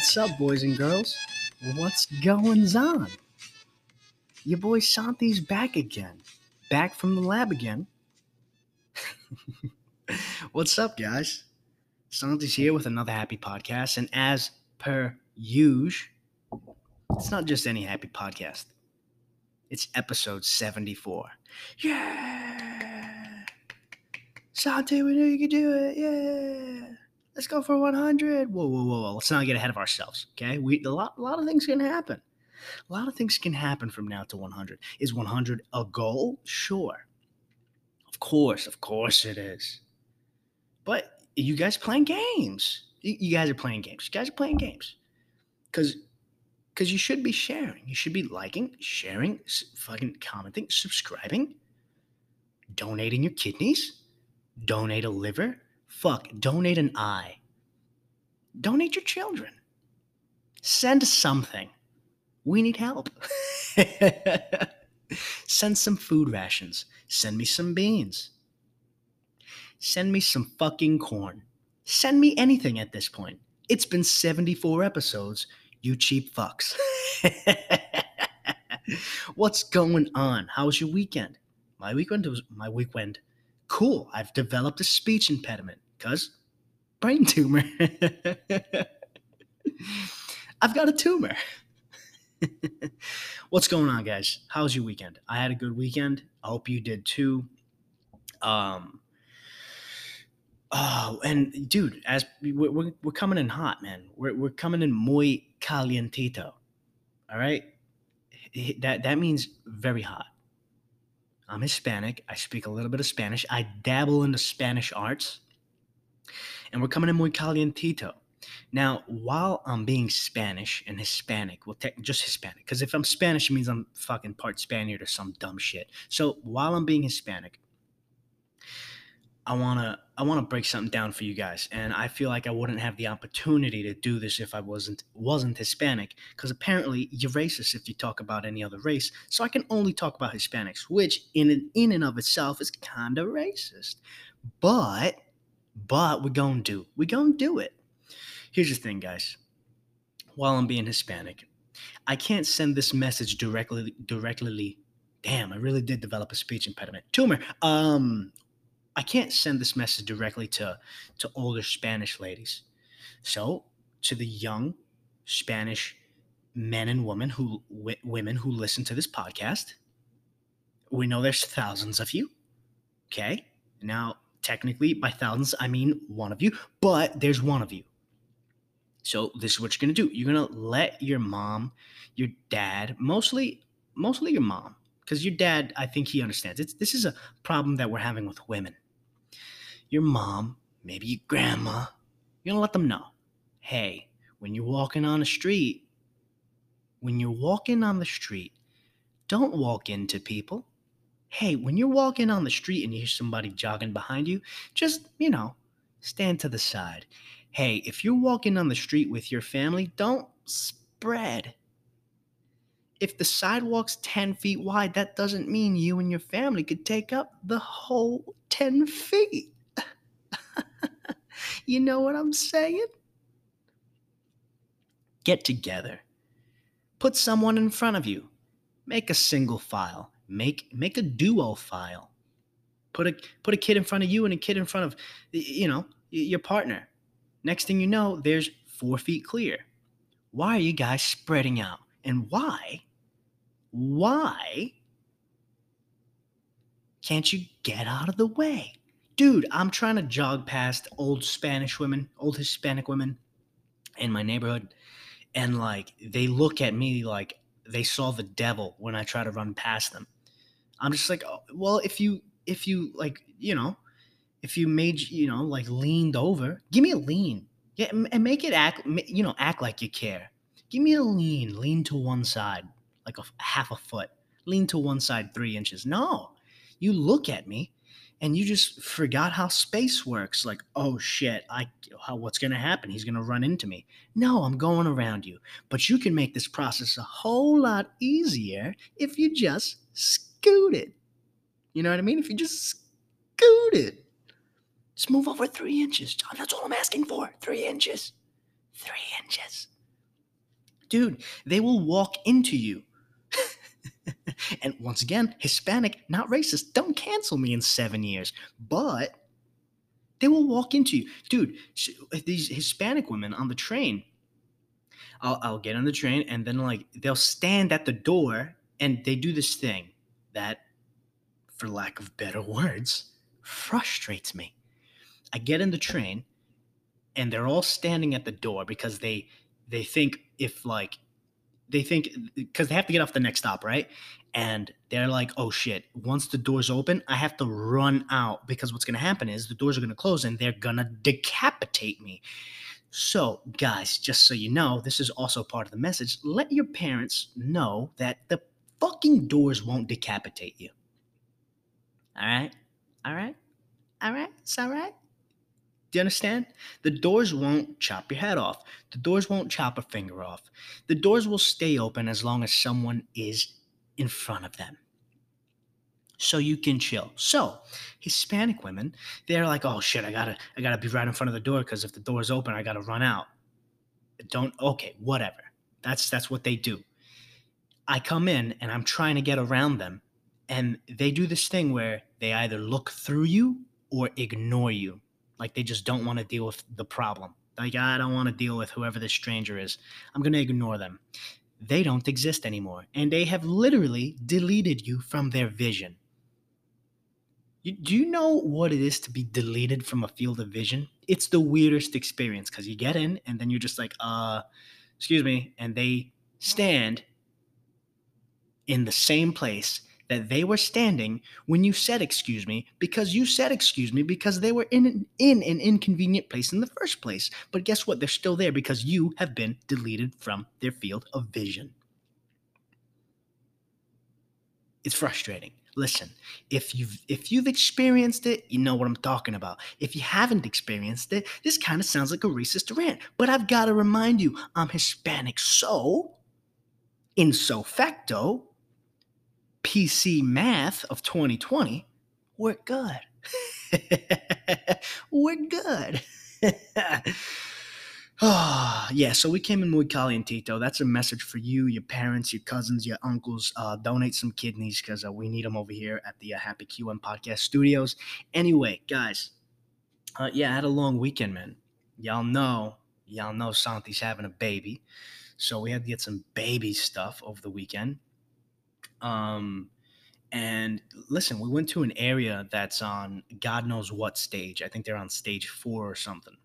What's up, boys and girls? What's going on? Your boy Santi's back again. Back from the lab again. What's up, guys? Santi's here with another happy podcast, and as per usual, it's not just any happy podcast. It's episode 74. Yeah! Santi, we knew you could do it. Yeah! Let's go for 100. Whoa, whoa, whoa, whoa. Let's not get ahead of ourselves, okay? We a lot, a lot of things can happen. A lot of things can happen from now to 100. Is 100 a goal? Sure. Of course, of course it is. But you guys playing games. You, guys are playing games. You guys are playing games. Because because you should be sharing. You should be liking, sharing, fucking commenting, subscribing, donating your kidneys, donate a liver, fuck, donate an eye, donate your children, send something. We need help. send some food rations. Send me some beans. Send me some fucking corn. Send me anything at this point. It's been 74 episodes, you cheap fucks. What's going on? How was your weekend? My weekend was my weekend. Cool. I've developed a speech impediment because brain tumor. I've got a tumor. What's going on, guys? How's your weekend? I had a good weekend. I hope you did too. Um, oh, and dude, as we're, we're, we're coming in hot, man. We're, we're coming in muy calientito. All right, that that means very hot. I'm Hispanic. I speak a little bit of Spanish. I dabble in the Spanish arts, and we're coming in muy calientito. Now, while I'm being Spanish and Hispanic, well, te- just Hispanic, because if I'm Spanish, it means I'm fucking part Spaniard or some dumb shit. So while I'm being Hispanic, I wanna I wanna break something down for you guys, and I feel like I wouldn't have the opportunity to do this if I wasn't wasn't Hispanic, because apparently you're racist if you talk about any other race. So I can only talk about Hispanics, which in in and of itself is kind of racist. But but we're gonna do we're gonna do it. Here's the thing, guys. While I'm being Hispanic, I can't send this message directly directly. Damn, I really did develop a speech impediment. Tumor. Um, I can't send this message directly to to older Spanish ladies. So, to the young Spanish men and women who w- women who listen to this podcast, we know there's thousands of you. Okay? Now, technically by thousands I mean one of you, but there's one of you. So this is what you're gonna do. You're gonna let your mom, your dad, mostly, mostly your mom, because your dad, I think he understands. It's this is a problem that we're having with women. Your mom, maybe your grandma, you're gonna let them know, hey, when you're walking on the street, when you're walking on the street, don't walk into people. Hey, when you're walking on the street and you hear somebody jogging behind you, just, you know, stand to the side hey, if you're walking on the street with your family, don't spread. If the sidewalk's 10 feet wide, that doesn't mean you and your family could take up the whole 10 feet. you know what I'm saying? Get together. Put someone in front of you. Make a single file. Make make a duo file. Put a put a kid in front of you and a kid in front of you know your partner Next thing you know, there's four feet clear. Why are you guys spreading out? And why, why can't you get out of the way? Dude, I'm trying to jog past old Spanish women, old Hispanic women in my neighborhood, and like they look at me like they saw the devil when I try to run past them. I'm just like, oh, well, if you, if you like, you know, if you made you know like leaned over give me a lean. Yeah and make it act you know act like you care. Give me a lean lean to one side like a half a foot. Lean to one side three inches. No. You look at me and you just forgot how space works. Like oh shit i how, what's gonna happen? He's gonna run into me. No i'm going around you. But you can make this process a whole lot easier if you just scoot it you know what i mean if you just scoot it just move over three inches, John. That's all I'm asking for. Three inches. Three inches. Dude, they will walk into you. and once again, Hispanic, not racist. Don't cancel me in seven years. But they will walk into you. Dude, these Hispanic women on the train, I'll, I'll get on the train and then, like, they'll stand at the door and they do this thing that, for lack of better words, frustrates me. I get in the train and they're all standing at the door because they they think if like they think because they have to get off the next stop, right? And they're like, oh shit, once the doors open, I have to run out because what's gonna happen is the doors are gonna close and they're gonna decapitate me. So, guys, just so you know, this is also part of the message. Let your parents know that the fucking doors won't decapitate you. All right? All right? All right? It's all right? Do you understand? The doors won't chop your head off. The doors won't chop a finger off. The doors will stay open as long as someone is in front of them. So you can chill. So Hispanic women, they're like, oh shit, I gotta, I gotta be right in front of the door because if the door's open, I gotta run out. Don't okay, whatever. That's that's what they do. I come in and I'm trying to get around them, and they do this thing where they either look through you or ignore you like they just don't want to deal with the problem. Like, I don't want to deal with whoever this stranger is. I'm going to ignore them. They don't exist anymore. And they have literally deleted you from their vision. You, do you know what it is to be deleted from a field of vision? It's the weirdest experience because you get in and then you're just like, uh, excuse me. And they stand in the same place that they were standing when you said excuse me because you said excuse me because they were in an, in an inconvenient place in the first place. But guess what? They're still there because you have been deleted from their field of vision. It's frustrating. Listen, if you've if you've experienced it, you know what I'm talking about. If you haven't experienced it, this kind of sounds like a racist rant. But I've got to remind you, I'm Hispanic, so in so facto, PC math of 2020, we're good. we're good. oh, yeah, so we came in muy calientito. That's a message for you, your parents, your cousins, your uncles. Uh, donate some kidneys because uh, we need them over here at the uh, Happy QM Podcast Studios. Anyway, guys, uh, yeah, I had a long weekend, man. Y'all know, y'all know Santi's having a baby. So we had to get some baby stuff over the weekend. Um, and listen, we went to an area that's on God knows what stage. I think they're on stage four or something.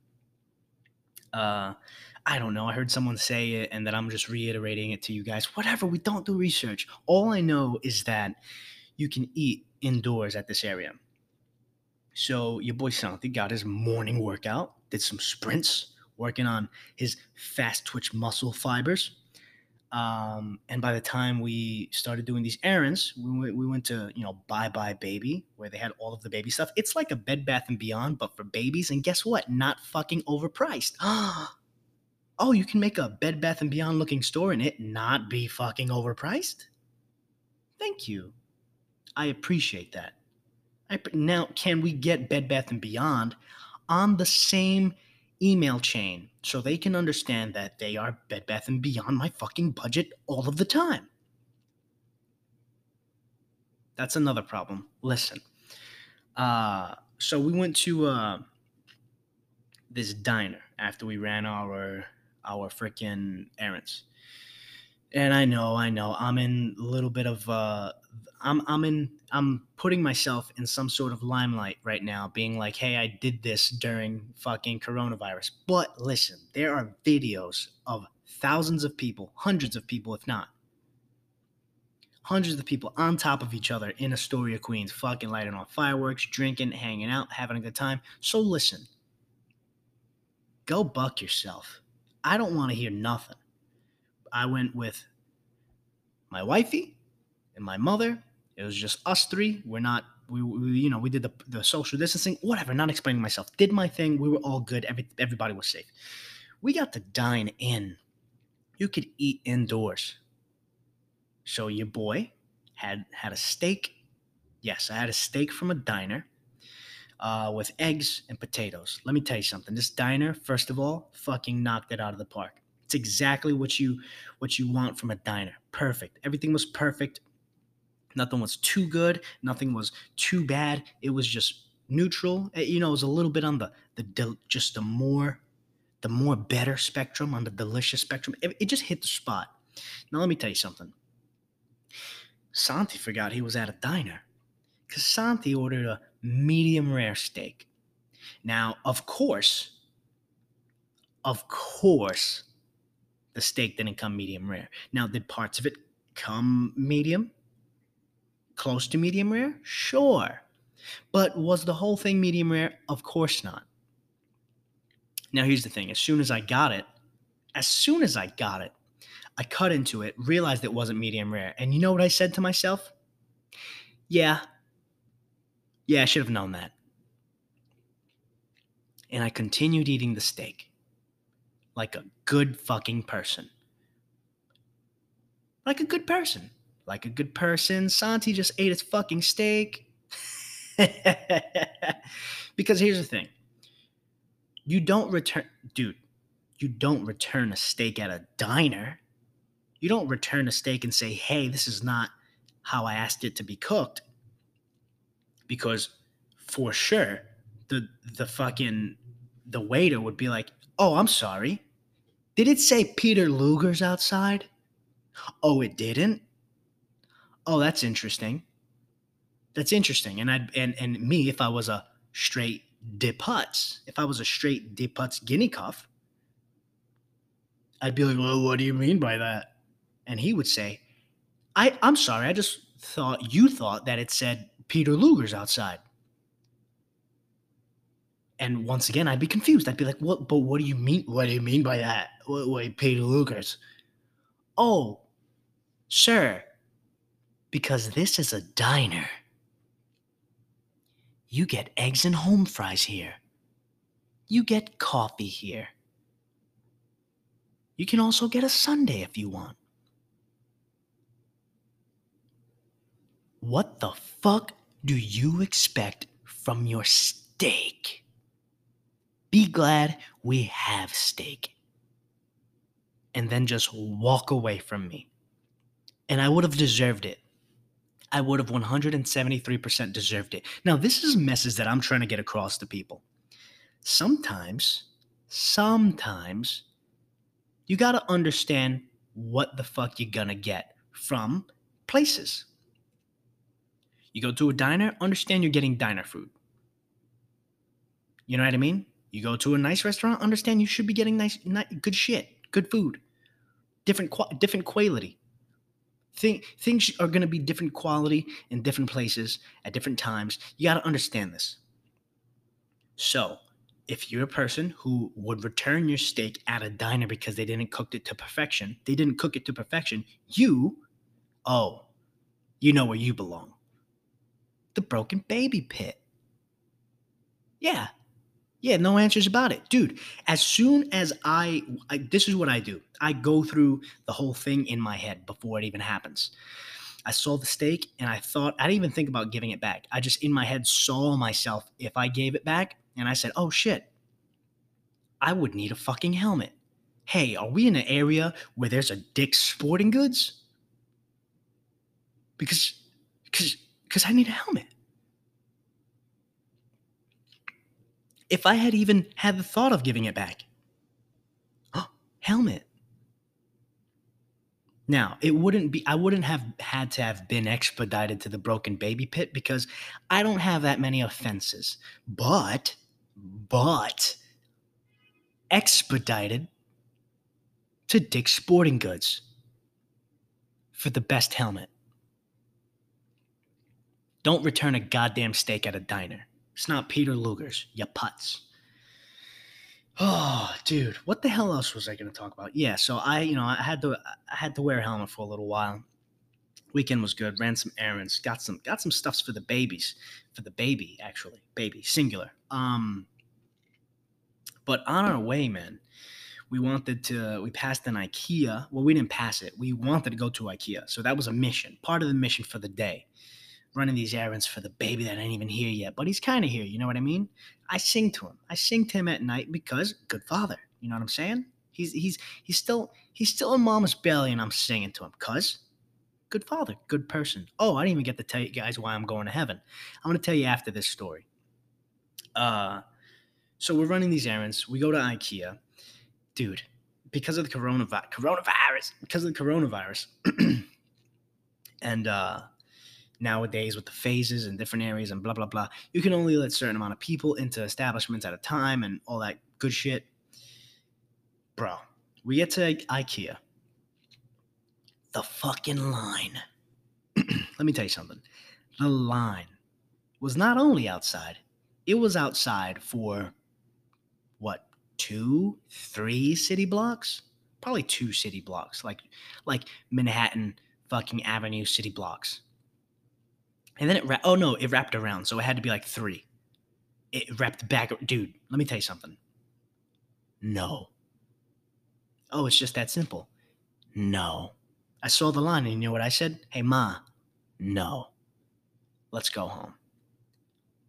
Uh, I don't know. I heard someone say it, and then I'm just reiterating it to you guys. Whatever. We don't do research. All I know is that you can eat indoors at this area. So your boy Santi got his morning workout, did some sprints, working on his fast twitch muscle fibers. Um, and by the time we started doing these errands, we, we went to, you know, buybuy BABY, where they had all of the baby stuff. It's like a Bed Bath and Beyond, but for babies. And guess what? Not fucking overpriced. oh, you can make a Bed Bath and Beyond looking store and it not be fucking overpriced? Thank you. I appreciate that. I, now, can we get Bed Bath and Beyond on the same email chain so they can understand that they are Bed Bath and Beyond my fucking budget all of the time. That's another problem. Listen. Uh, so we went to uh, this diner after we ran our our freaking errands. And I know, I know, I'm in a little bit of uh, I'm I'm in I'm putting myself in some sort of limelight right now, being like, hey, I did this during fucking coronavirus. But listen, there are videos of thousands of people, hundreds of people, if not. Hundreds of people on top of each other in Astoria, Queens, fucking lighting off fireworks, drinking, hanging out, having a good time. So listen, go buck yourself. I don't want to hear nothing. I went with my wifey and my mother it was just us three. We're not, we, we you know, we did the, the social distancing, whatever, not explaining myself. Did my thing. We were all good. Every, everybody was safe. We got to dine in. You could eat indoors. So your boy had had a steak. Yes, I had a steak from a diner uh, with eggs and potatoes. Let me tell you something. This diner, first of all, fucking knocked it out of the park. Exactly what you what you want from a diner. Perfect. Everything was perfect. Nothing was too good. Nothing was too bad. It was just neutral. Eh, you know, it was a little bit on the the del- just the more the more better spectrum on the delicious spectrum. It, it just hit the spot. Now let me tell you something. Santi forgot he was at a diner because Santi ordered a medium rare steak. Now, of course, of course, the steak didn't come medium rare. Now, did parts of it come medium? Close to medium rare? Sure. But was the whole thing medium rare? Of course not. Now, here's the thing as soon as I got it, as soon as I got it, I cut into it, realized it wasn't medium rare. And you know what I said to myself? Yeah. Yeah, I should have known that. And I continued eating the steak like a good fucking person. Like a good person. Like a good person. Santi just ate his fucking steak. because here's the thing you don't return, dude, you don't return a steak at a diner. You don't return a steak and say, hey, this is not how I asked it to be cooked. Because for sure, the the fucking the waiter would be like, "Oh, I'm sorry. Did it say Peter Luger's outside? Oh, it didn't. Oh, that's interesting. That's interesting. And I and and me, if I was a straight Diputz, if I was a straight Diputz guinea cuff, I'd be like, "Well, what do you mean by that?" And he would say, "I I'm sorry. I just thought you thought that it said Peter Luger's outside." And once again, I'd be confused. I'd be like, "What? But what do you mean? What do you mean by that? Wait, wait Peter Luger's? Oh, sure. because this is a diner. You get eggs and home fries here. You get coffee here. You can also get a sundae if you want. What the fuck do you expect from your steak? Be glad we have steak. And then just walk away from me. And I would have deserved it. I would have 173% deserved it. Now, this is a message that I'm trying to get across to people. Sometimes, sometimes, you got to understand what the fuck you're going to get from places. You go to a diner, understand you're getting diner food. You know what I mean? You go to a nice restaurant, understand you should be getting nice, nice good shit, good food, different different quality. Think, things are going to be different quality in different places at different times. You got to understand this. So, if you're a person who would return your steak at a diner because they didn't cook it to perfection, they didn't cook it to perfection, you, oh, you know where you belong. The broken baby pit. Yeah, yeah, no answers about it. Dude, as soon as I, I, this is what I do. I go through the whole thing in my head before it even happens. I saw the steak and I thought I didn't even think about giving it back. I just in my head saw myself if I gave it back and I said, "Oh shit. I would need a fucking helmet." Hey, are we in an area where there's a Dick's Sporting Goods? Because cuz cuz I need a helmet. If I had even had the thought of giving it back. Oh, helmet. Now, it wouldn't be, I wouldn't have had to have been expedited to the broken baby pit because I don't have that many offenses. But, but, expedited to Dick's Sporting Goods for the best helmet. Don't return a goddamn steak at a diner. It's not Peter Luger's, you putts. Oh, dude, what the hell else was I going to talk about? Yeah, so I, you know, I had to, I had to wear a helmet for a little while. Weekend was good. Ran some errands. Got some, got some stuffs for the babies, for the baby actually, baby singular. Um, but on our way, man, we wanted to. We passed an IKEA. Well, we didn't pass it. We wanted to go to IKEA, so that was a mission, part of the mission for the day running these errands for the baby that ain't even here yet, but he's kind of here. You know what I mean? I sing to him. I sing to him at night because good father. You know what I'm saying? He's he's he's still he's still in mama's belly, and I'm singing to him, cuz good father, good person. Oh, I didn't even get to tell you guys why I'm going to heaven. I'm gonna tell you after this story. Uh, so we're running these errands. We go to IKEA, dude. Because of the coronavirus, coronavirus, because of the coronavirus, and uh, nowadays with the phases and different areas and blah blah blah, you can only let certain amount of people into establishments at a time and all that good shit. Bro, we get to IKEA. The fucking line. let me tell you something. The line was not only outside, it was outside for what two three city blocks probably two city blocks like like manhattan fucking avenue city blocks and then it ra- oh no it wrapped around so it had to be like three. It wrapped back dude let me tell you something. No. Oh it's just that simple. No. I saw the line and you know what i said? Hey ma. No. Let's go home.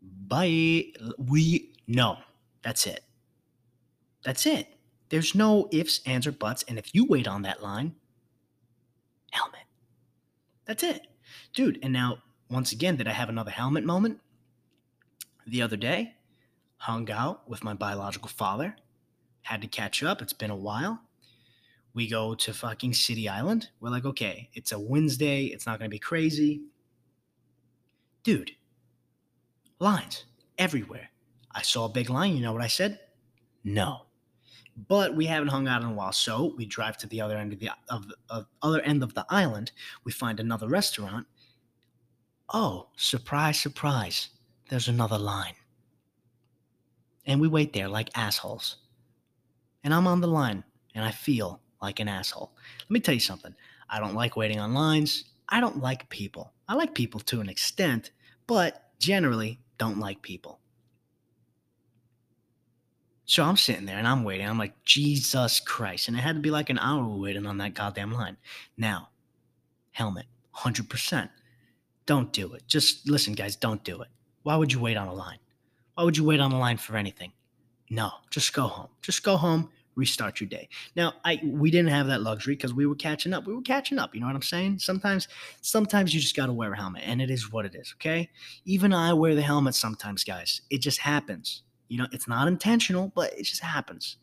Bye. We no. That's it. That's it. There's no ifs, ands, or buts. And if you wait on that line, helmet. That's it. Dude, and now, once again, did I have another helmet moment? The other day, hung out with my biological father, had to catch up. It's been a while. We go to fucking City Island. We're like, okay, it's a Wednesday. It's not going to be crazy. Dude, lines everywhere. I saw a big line. You know what I said? No but we haven't hung out in a while. So we drive to the other end of the of, of other end of the island. We find another restaurant. Oh, surprise, surprise! There's another line, and we wait there like assholes. And I'm on the line, and I feel like an asshole. Let me tell you something. I don't like waiting on lines. I don't like people. I like people to an extent, but generally don't like people. So I'm sitting there and I'm waiting. I'm like, Jesus Christ. And it had to be like an hour waiting on that goddamn line. Now, helmet, 100%. Don't do it. Just listen, guys, don't do it. Why would you wait on a line? Why would you wait on a line for anything? No, just go home. Just go home, restart your day. Now, I we didn't have that luxury because we were catching up. We were catching up. You know what I'm saying? Sometimes, sometimes you just gotta wear a helmet, and it is what it is. Okay. Even I wear the helmet sometimes, guys. It just happens. You know, it's not intentional, but it just happens.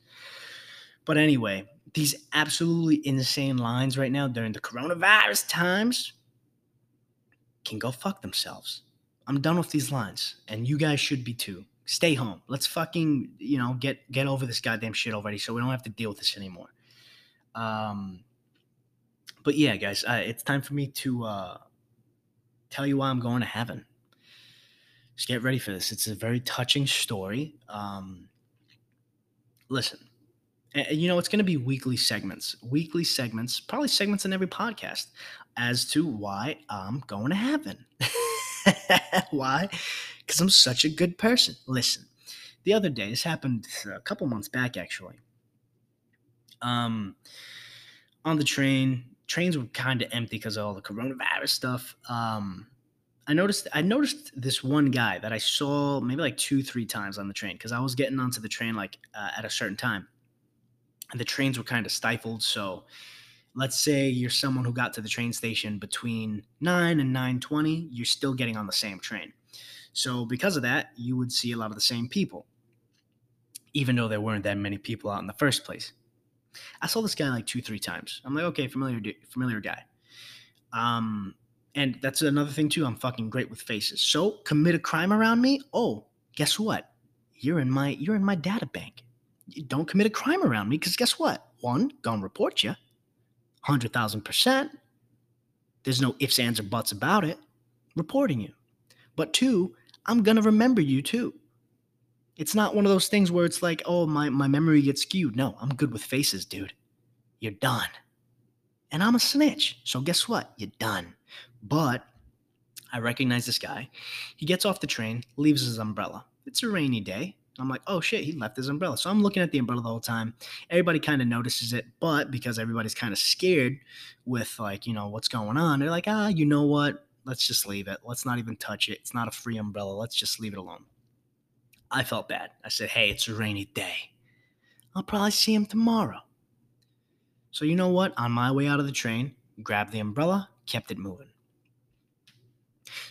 But anyway, these absolutely insane lines right now during the coronavirus times can go fuck themselves. I'm done with these lines, and you guys should be too. Stay home. Let's fucking, you know, get get over this goddamn shit already, so we don't have to deal with this anymore. Um, but yeah, guys, uh, it's time for me to uh, tell you why I'm going to heaven just get ready for this. It's a very touching story. Um, listen, and, you know, it's going to be weekly segments, weekly segments, probably segments in every podcast as to why I'm going to heaven. why? Because I'm such a good person. Listen, the other day, this happened a couple months back actually. Um, on the train, trains were kind of empty because of all the coronavirus stuff. Um, I noticed I noticed this one guy that I saw maybe like two three times on the train because I was getting onto the train like uh, at a certain time, and the trains were kind of stifled. So, let's say you're someone who got to the train station between nine and nine twenty, you're still getting on the same train. So because of that, you would see a lot of the same people, even though there weren't that many people out in the first place. I saw this guy like two three times. I'm like, okay, familiar familiar guy. Um, and that's another thing too. I'm fucking great with faces. So commit a crime around me. Oh, guess what? You're in my you're in my data bank. don't commit a crime around me because guess what? One, gonna report you. Hundred thousand percent. There's no ifs, ands, or buts about it. Reporting you. But two, I'm gonna remember you too. It's not one of those things where it's like, oh, my, my memory gets skewed. No, I'm good with faces, dude. You're done. And I'm a snitch. So guess what? You're done. But I recognize this guy. He gets off the train, leaves his umbrella. It's a rainy day. I'm like, oh shit, he left his umbrella. So I'm looking at the umbrella the whole time. Everybody kind of notices it, but because everybody's kind of scared with like, you know, what's going on, they're like, ah, you know what? Let's just leave it. Let's not even touch it. It's not a free umbrella. Let's just leave it alone. I felt bad. I said, hey, it's a rainy day. I'll probably see him tomorrow. So, you know what? On my way out of the train, grabbed the umbrella, kept it moving.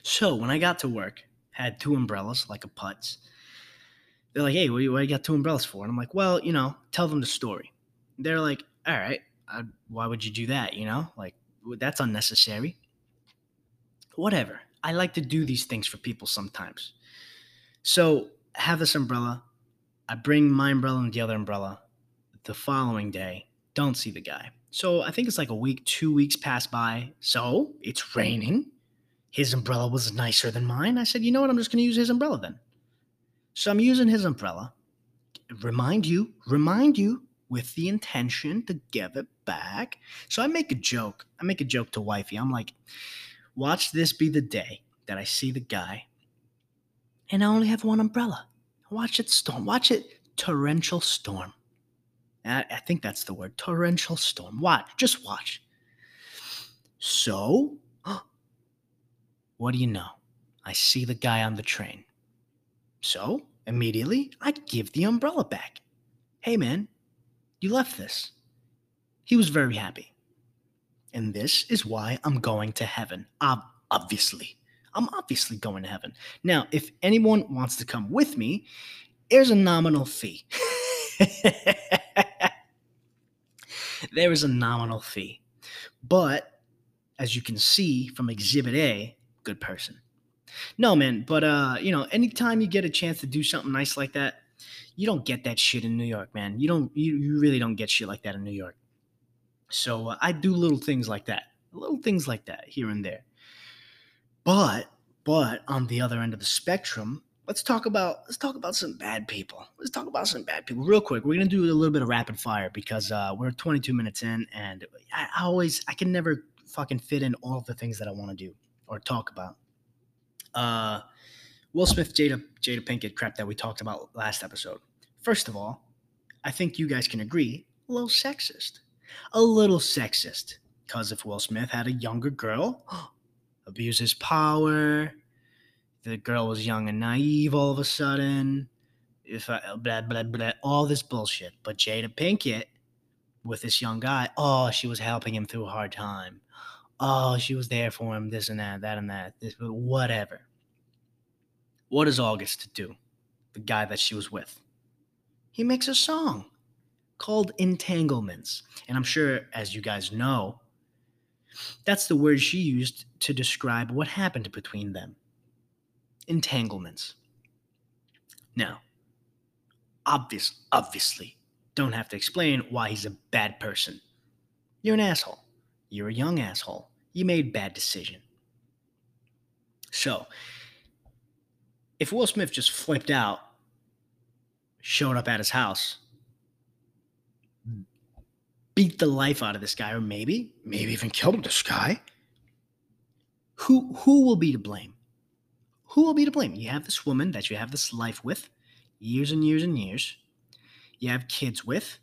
So, when I got to work, had two umbrellas, like a putz. They're like, hey, what do, you, got two umbrellas for? And I'm like, well, you know, tell them the story. They're like, all right, I, why would you do that? You know, like, that's unnecessary. Whatever. I like to do these things for people sometimes. So, have this umbrella. I bring my umbrella and the other umbrella. The following day, don't see the guy. So I think it's like a week, two weeks pass by. So it's raining. His umbrella was nicer than mine. I said, you know what? I'm just going to use his umbrella then. So I'm using his umbrella. Remind you, remind you with the intention to give it back. So I make a joke. I make a joke to wifey. I'm like, watch this be the day that I see the guy and I only have one umbrella. Watch it storm. Watch it torrential storm. I, I think that's the word torrential storm. Watch, just watch. So, what do you know? I see the guy on the train. So, immediately, I'd give the umbrella back. Hey, man, you left this. He was very happy. And this is why I'm going to heaven. Ob- obviously. I'm obviously going to heaven. Now, if anyone wants to come with me, there's a nominal fee. there is a nominal fee. But as you can see from Exhibit A, good person. No, man, but uh, you know, anytime you get a chance to do something nice like that, you don't get that shit in New York, man. You don't, you, you really don't get shit like that in New York. So uh, I do little things like that, little things like that here and there. But, but on the other end of the spectrum, let's talk about let's talk about some bad people. Let's talk about some bad people real quick. We're gonna do a little bit of rapid fire because uh, we're 22 minutes in, and I, I always I can never fucking fit in all the things that I want to do or talk about. Uh, Will Smith, Jada Jada Pinkett crap that we talked about last episode. First of all, I think you guys can agree, a little sexist, a little sexist. Because if Will Smith had a younger girl, abuse his power, the girl was young and naive all of a sudden. If I, blah blah blah, all this bullshit. But Jada Pinkett with this young guy, oh, she was helping him through a hard time. Oh, she was there for him, this and that, that and that, this, but whatever. What does August do? The guy that she was with. He makes a song called Entanglements. And I'm sure, as you guys know, that's the word she used to describe what happened between them entanglements. Now, obvious, obviously, don't have to explain why he's a bad person. You're an asshole. You're a young asshole. You made bad decision. So, if Will Smith just flipped out, showed up at his house, beat the life out of this guy, or maybe, maybe even killed this guy, who who will be to blame? who will be to blame? You have this woman that you have this life with, years and years and years. You have kids with.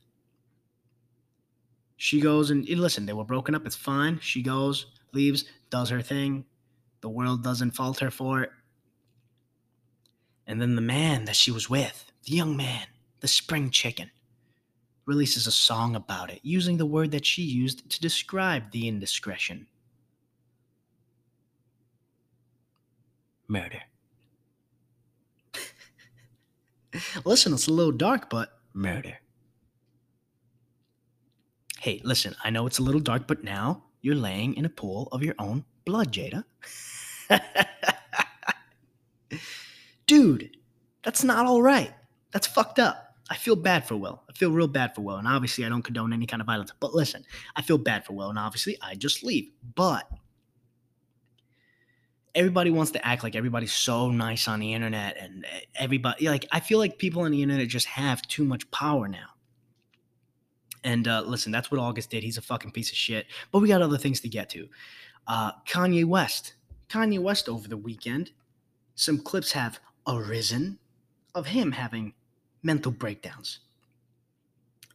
She goes and listen, they were broken up. It's fine. She goes, leaves, does her thing. The world doesn't fault her for it. And then the man that she was with, the young man, the spring chicken, releases a song about it, using the word that she used to describe the indiscretion. murder. listen, it's a little dark, but murder. Hey, listen, I know it's a little dark, but now you're laying in a pool of your own blood, Jada. Dude, that's not all right. That's fucked up. I feel bad for Will. I feel real bad for Will. And obviously, I don't condone any kind of violence. But listen, I feel bad for Will. And obviously, I just leave. But everybody wants to act like everybody's so nice on the internet and everybody like i feel like people on the internet just have too much power now and uh, listen that's what august did he's a fucking piece of shit but we got other things to get to uh, kanye west kanye west over the weekend some clips have arisen of him having mental breakdowns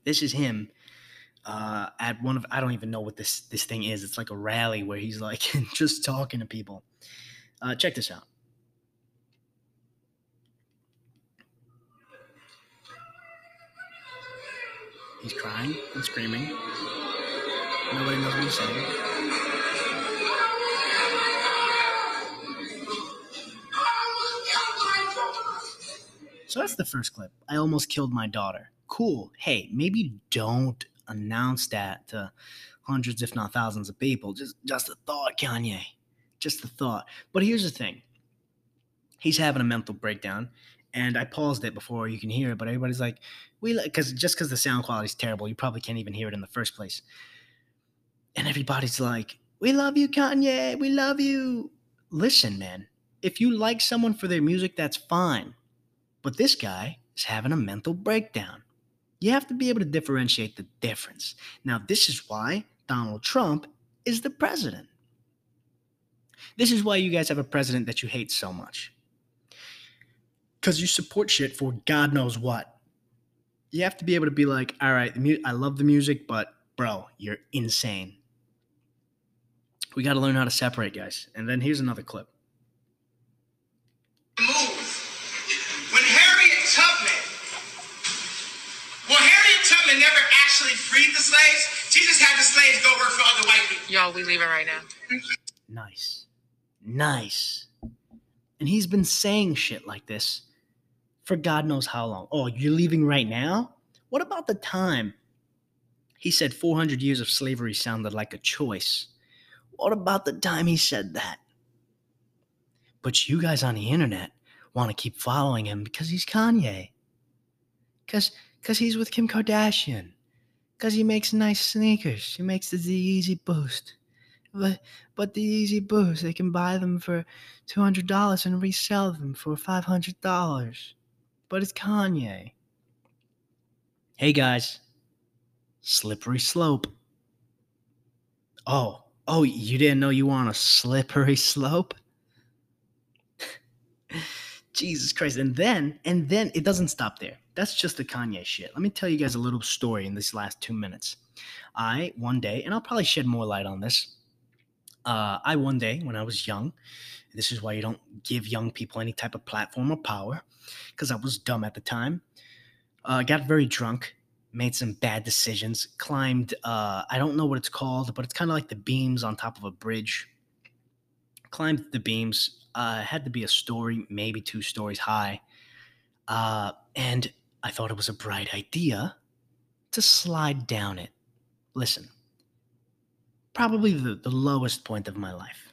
this is him uh, at one of I don't even know what this this thing is. It's like a rally where he's like just talking to people. Uh, check this out. He's crying and screaming. Nobody knows what he's saying. So that's the first clip. I almost killed my daughter. Cool. Hey, maybe don't announce that to hundreds, if not thousands, of people. Just, just a thought, Kanye. Just a thought. But here's the thing. He's having a mental breakdown, and I paused it before you can hear it. But everybody's like, "We," because just because the sound quality is terrible, you probably can't even hear it in the first place. And everybody's like, "We love you, Kanye. We love you." Listen, man. If you like someone for their music, that's fine. But this guy is having a mental breakdown. You have to be able to differentiate the difference. Now, this is why Donald Trump is the president. This is why you guys have a president that you hate so much. Because you support shit for God knows what. You have to be able to be like, all right, I love the music, but bro, you're insane. We got to learn how to separate, guys. And then here's another clip. Move. When Harriet Tubman, well, Harriet Tubman never actually freed the slaves. She just had the slaves go work for other white people. Y'all, we leaving right now. Nice. Nice. And he's been saying shit like this for God knows how long. Oh, you're leaving right now? What about the time he said 400 years of slavery sounded like a choice? What about the time he said that? But you guys on the internet want to keep following him because he's Kanye. Cause, cause he's with Kim Kardashian. Cause he makes nice sneakers. He makes the Yeezy Boost. But, but the Yeezy Boost, they can buy them for two hundred dollars and resell them for five hundred dollars. But it's Kanye. Hey guys, slippery slope. Oh, oh, you didn't know you were on a slippery slope? Jesus Christ. And then, and then it doesn't stop there. That's just the Kanye shit. Let me tell you guys a little story in these last two minutes. I, one day, and I'll probably shed more light on this. Uh, I, one day, when I was young, this is why you don't give young people any type of platform or power, because I was dumb at the time. Uh, got very drunk, made some bad decisions, climbed, uh, I don't know what it's called, but it's kind of like the beams on top of a bridge. Climbed the beams, uh, had to be a story, maybe two stories high. Uh, and I thought it was a bright idea to slide down it. Listen, probably the, the lowest point of my life.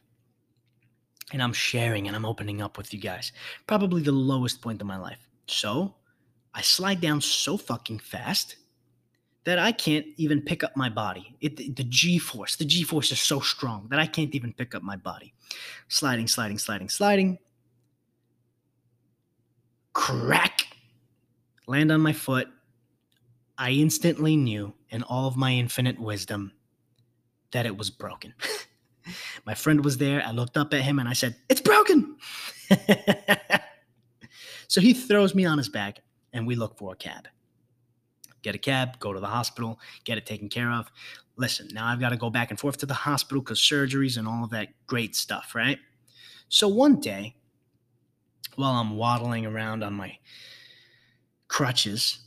And I'm sharing and I'm opening up with you guys. Probably the lowest point of my life. So I slide down so fucking fast that I can't even pick up my body. It, the G force, the G force is so strong that I can't even pick up my body. Sliding, sliding, sliding, sliding. Crack. Land on my foot. I instantly knew, in all of my infinite wisdom, that it was broken. my friend was there. I looked up at him and I said, It's broken. so he throws me on his back and we look for a cab get a cab, go to the hospital, get it taken care of. Listen, now I've got to go back and forth to the hospital because surgeries and all of that great stuff, right? So one day, while I'm waddling around on my crutches,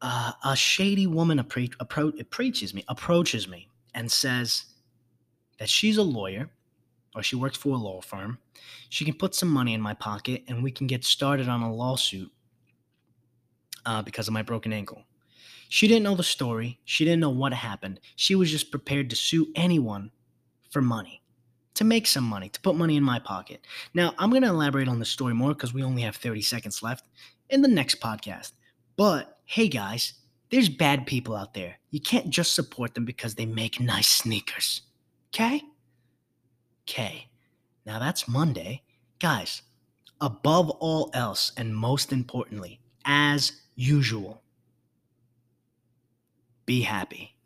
uh, a shady woman appro- appro- approaches me, approaches me, and says that she's a lawyer, or she works for a law firm. She can put some money in my pocket, and we can get started on a lawsuit uh, because of my broken ankle. She didn't know the story. She didn't know what happened. She was just prepared to sue anyone for money, to make some money, to put money in my pocket. Now, I'm going to elaborate on the story more because we only have 30 seconds left in the next podcast. But hey, guys, there's bad people out there. You can't just support them because they make nice sneakers. Okay? Okay. Now that's Monday. Guys, above all else, and most importantly, as usual, be happy.